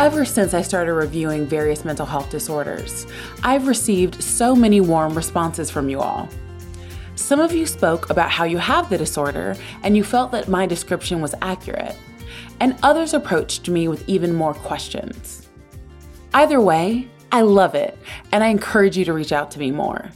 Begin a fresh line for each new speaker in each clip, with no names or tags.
Ever since I started reviewing various mental health disorders, I've received so many warm responses from you all. Some of you spoke about how you have the disorder and you felt that my description was accurate, and others approached me with even more questions. Either way, I love it, and I encourage you to reach out to me more.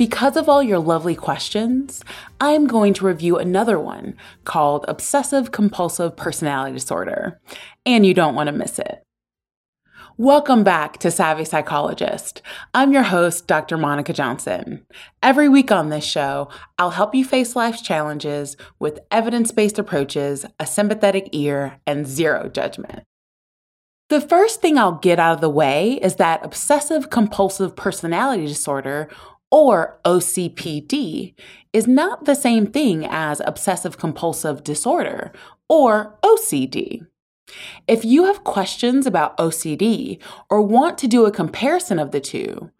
Because of all your lovely questions, I am going to review another one called Obsessive Compulsive Personality Disorder, and you don't want to miss it. Welcome back to Savvy Psychologist. I'm your host, Dr. Monica Johnson. Every week on this show, I'll help you face life's challenges with evidence based approaches, a sympathetic ear, and zero judgment. The first thing I'll get out of the way is that obsessive compulsive personality disorder, or OCPD, is not the same thing as obsessive compulsive disorder, or OCD. If you have questions about OCD or want to do a comparison of the two,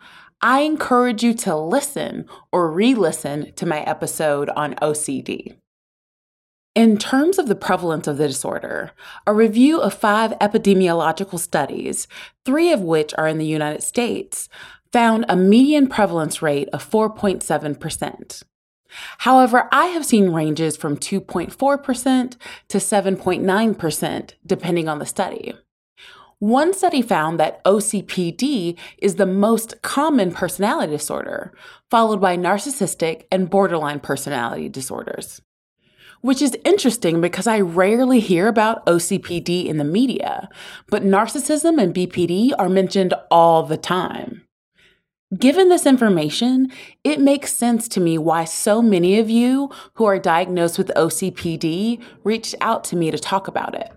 I encourage you to listen or re listen to my episode on OCD. In terms of the prevalence of the disorder, a review of five epidemiological studies, three of which are in the United States, found a median prevalence rate of 4.7%. However, I have seen ranges from 2.4% to 7.9%, depending on the study. One study found that OCPD is the most common personality disorder, followed by narcissistic and borderline personality disorders. Which is interesting because I rarely hear about OCPD in the media, but narcissism and BPD are mentioned all the time. Given this information, it makes sense to me why so many of you who are diagnosed with OCPD reached out to me to talk about it.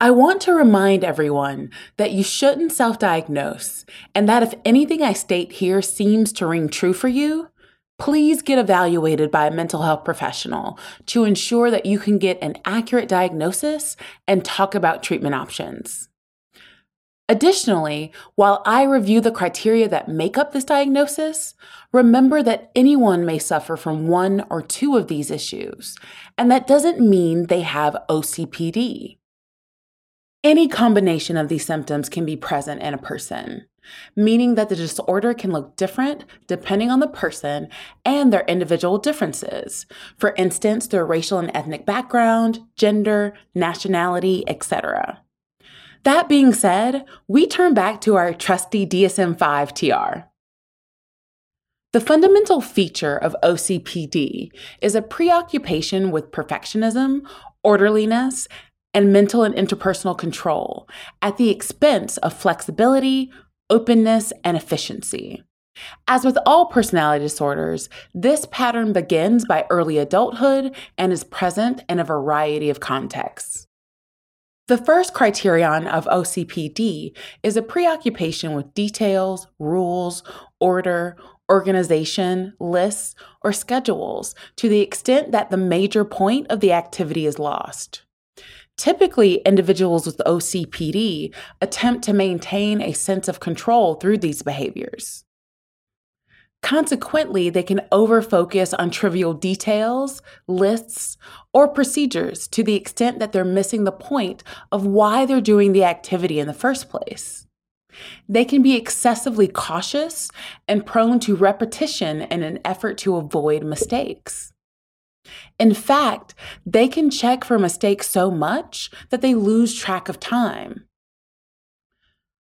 I want to remind everyone that you shouldn't self diagnose, and that if anything I state here seems to ring true for you, please get evaluated by a mental health professional to ensure that you can get an accurate diagnosis and talk about treatment options. Additionally, while I review the criteria that make up this diagnosis, remember that anyone may suffer from one or two of these issues, and that doesn't mean they have OCPD. Any combination of these symptoms can be present in a person, meaning that the disorder can look different depending on the person and their individual differences. For instance, their racial and ethnic background, gender, nationality, etc. That being said, we turn back to our trusty DSM 5 TR. The fundamental feature of OCPD is a preoccupation with perfectionism, orderliness, and mental and interpersonal control at the expense of flexibility, openness, and efficiency. As with all personality disorders, this pattern begins by early adulthood and is present in a variety of contexts. The first criterion of OCPD is a preoccupation with details, rules, order, organization, lists, or schedules to the extent that the major point of the activity is lost. Typically, individuals with OCPD attempt to maintain a sense of control through these behaviors. Consequently, they can overfocus on trivial details, lists, or procedures to the extent that they're missing the point of why they're doing the activity in the first place. They can be excessively cautious and prone to repetition in an effort to avoid mistakes. In fact, they can check for mistakes so much that they lose track of time.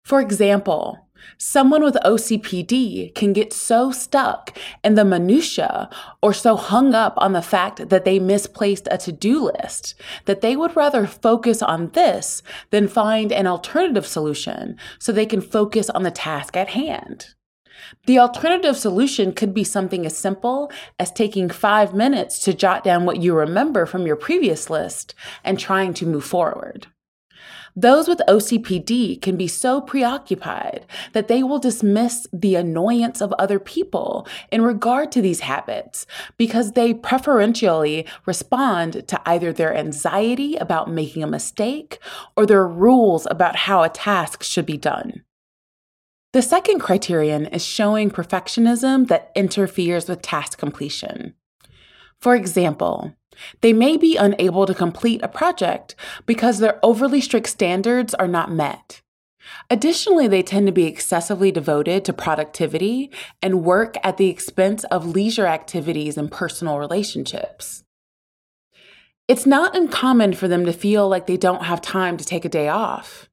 For example, someone with OCPD can get so stuck in the minutia or so hung up on the fact that they misplaced a to-do list that they would rather focus on this than find an alternative solution so they can focus on the task at hand. The alternative solution could be something as simple as taking five minutes to jot down what you remember from your previous list and trying to move forward. Those with OCPD can be so preoccupied that they will dismiss the annoyance of other people in regard to these habits because they preferentially respond to either their anxiety about making a mistake or their rules about how a task should be done. The second criterion is showing perfectionism that interferes with task completion. For example, they may be unable to complete a project because their overly strict standards are not met. Additionally, they tend to be excessively devoted to productivity and work at the expense of leisure activities and personal relationships. It's not uncommon for them to feel like they don't have time to take a day off.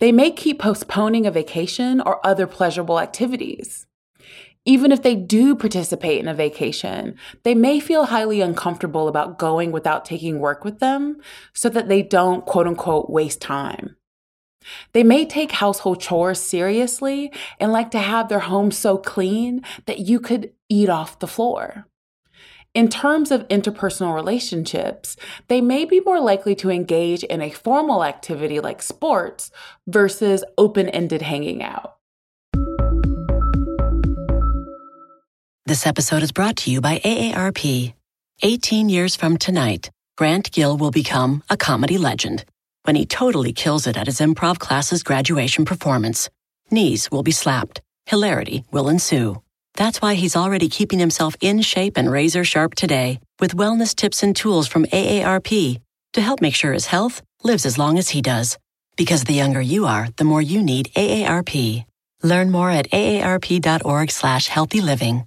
They may keep postponing a vacation or other pleasurable activities. Even if they do participate in a vacation, they may feel highly uncomfortable about going without taking work with them so that they don't quote unquote waste time. They may take household chores seriously and like to have their home so clean that you could eat off the floor. In terms of interpersonal relationships, they may be more likely to engage in a formal activity like sports versus open ended hanging out.
This episode is brought to you by AARP. 18 years from tonight, Grant Gill will become a comedy legend when he totally kills it at his improv class's graduation performance. Knees will be slapped, hilarity will ensue. That's why he's already keeping himself in shape and razor sharp today with wellness tips and tools from AARP to help make sure his health lives as long as he does. Because the younger you are, the more you need AARP. Learn more at aarp.org slash healthy living.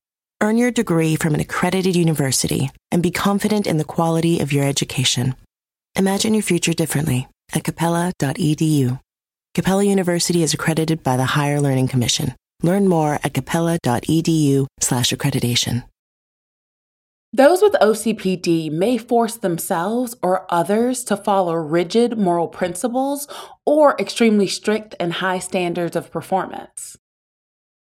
Earn your degree from an accredited university and be confident in the quality of your education. Imagine your future differently at capella.edu. Capella University is accredited by the Higher Learning Commission. Learn more at capella.edu/slash accreditation.
Those with OCPD may force themselves or others to follow rigid moral principles or extremely strict and high standards of performance.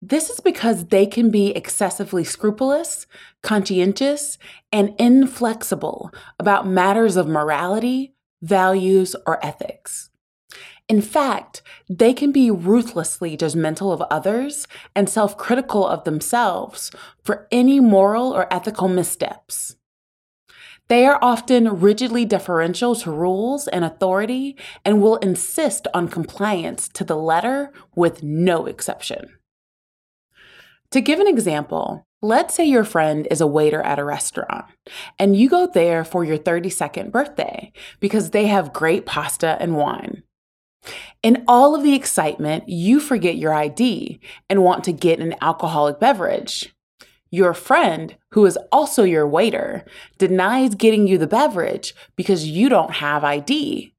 This is because they can be excessively scrupulous, conscientious, and inflexible about matters of morality, values, or ethics. In fact, they can be ruthlessly judgmental of others and self critical of themselves for any moral or ethical missteps. They are often rigidly deferential to rules and authority and will insist on compliance to the letter with no exception. To give an example, let's say your friend is a waiter at a restaurant and you go there for your 32nd birthday because they have great pasta and wine. In all of the excitement, you forget your ID and want to get an alcoholic beverage. Your friend, who is also your waiter, denies getting you the beverage because you don't have ID.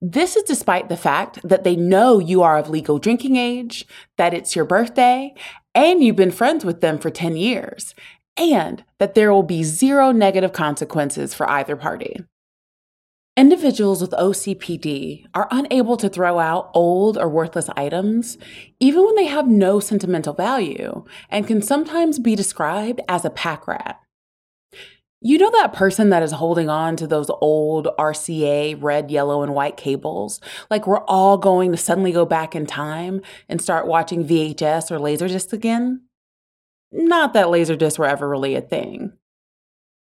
This is despite the fact that they know you are of legal drinking age, that it's your birthday, and you've been friends with them for 10 years, and that there will be zero negative consequences for either party. Individuals with OCPD are unable to throw out old or worthless items, even when they have no sentimental value, and can sometimes be described as a pack rat. You know that person that is holding on to those old RCA red, yellow, and white cables? Like we're all going to suddenly go back in time and start watching VHS or Laserdisc again? Not that Laserdiscs were ever really a thing.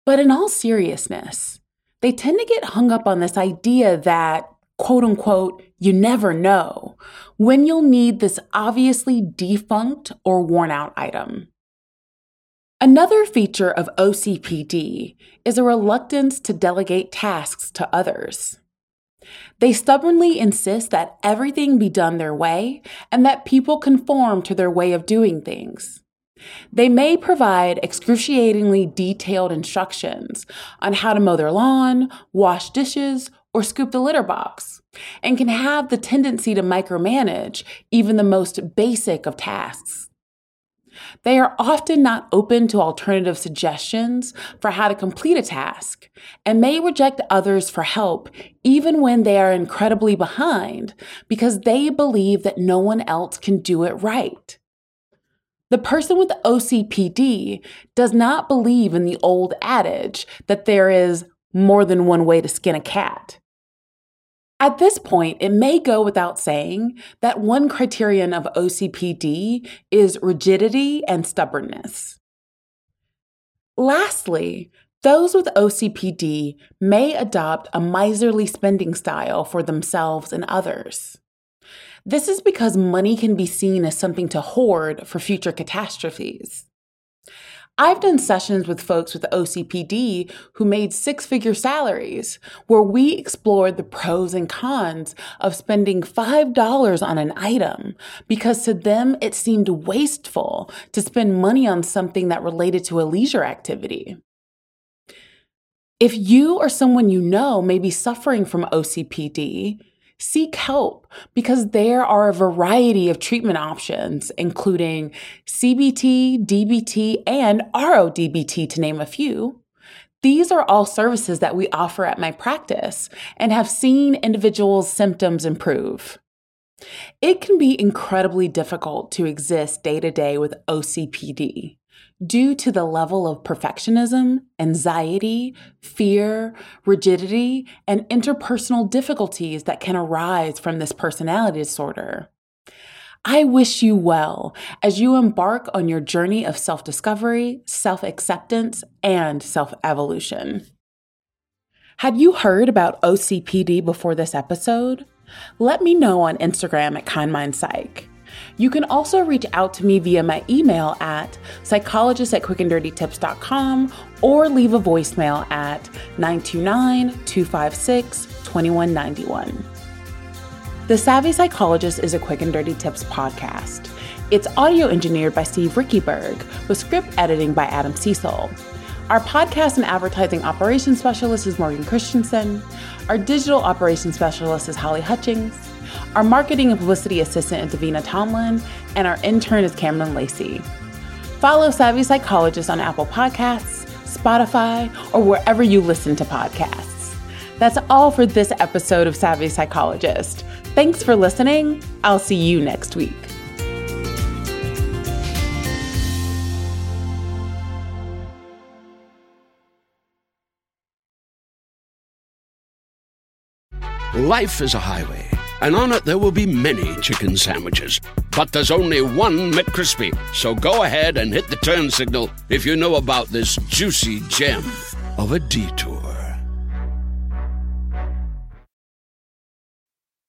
But in all seriousness, they tend to get hung up on this idea that, quote unquote, you never know when you'll need this obviously defunct or worn out item. Another feature of OCPD is a reluctance to delegate tasks to others. They stubbornly insist that everything be done their way and that people conform to their way of doing things. They may provide excruciatingly detailed instructions on how to mow their lawn, wash dishes, or scoop the litter box, and can have the tendency to micromanage even the most basic of tasks. They are often not open to alternative suggestions for how to complete a task and may reject others for help even when they are incredibly behind because they believe that no one else can do it right. The person with OCPD does not believe in the old adage that there is more than one way to skin a cat. At this point, it may go without saying that one criterion of OCPD is rigidity and stubbornness. Lastly, those with OCPD may adopt a miserly spending style for themselves and others. This is because money can be seen as something to hoard for future catastrophes. I've done sessions with folks with OCPD who made six figure salaries where we explored the pros and cons of spending $5 on an item because to them it seemed wasteful to spend money on something that related to a leisure activity. If you or someone you know may be suffering from OCPD, seek help because there are a variety of treatment options, including CBT, DBT, and RODBT, to name a few. These are all services that we offer at my practice and have seen individuals' symptoms improve. It can be incredibly difficult to exist day to day with OCPD due to the level of perfectionism, anxiety, fear, rigidity, and interpersonal difficulties that can arise from this personality disorder. I wish you well as you embark on your journey of self discovery, self acceptance, and self evolution. Had you heard about OCPD before this episode? Let me know on Instagram at KindMindPsych. You can also reach out to me via my email at psychologist at quickanddirtytips.com or leave a voicemail at 929 256 2191. The Savvy Psychologist is a Quick and Dirty Tips podcast. It's audio engineered by Steve Riekeberg with script editing by Adam Cecil. Our podcast and advertising operations specialist is Morgan Christensen. Our digital operations specialist is Holly Hutchings. Our marketing and publicity assistant is Davina Tomlin, and our intern is Cameron Lacey. Follow Savvy Psychologist on Apple Podcasts, Spotify, or wherever you listen to podcasts. That's all for this episode of Savvy Psychologist. Thanks for listening. I'll see you next week.
Life is a highway and on it there will be many chicken sandwiches. But there's only one McCrispy. So go ahead and hit the turn signal if you know about this juicy gem of a detour.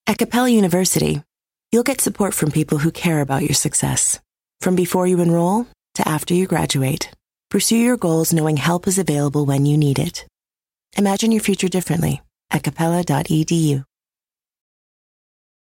At Capella University, you'll get support from people who care about your success. From before you enroll to after you graduate, pursue your goals knowing help is available when you need it. Imagine your future differently at capella.edu.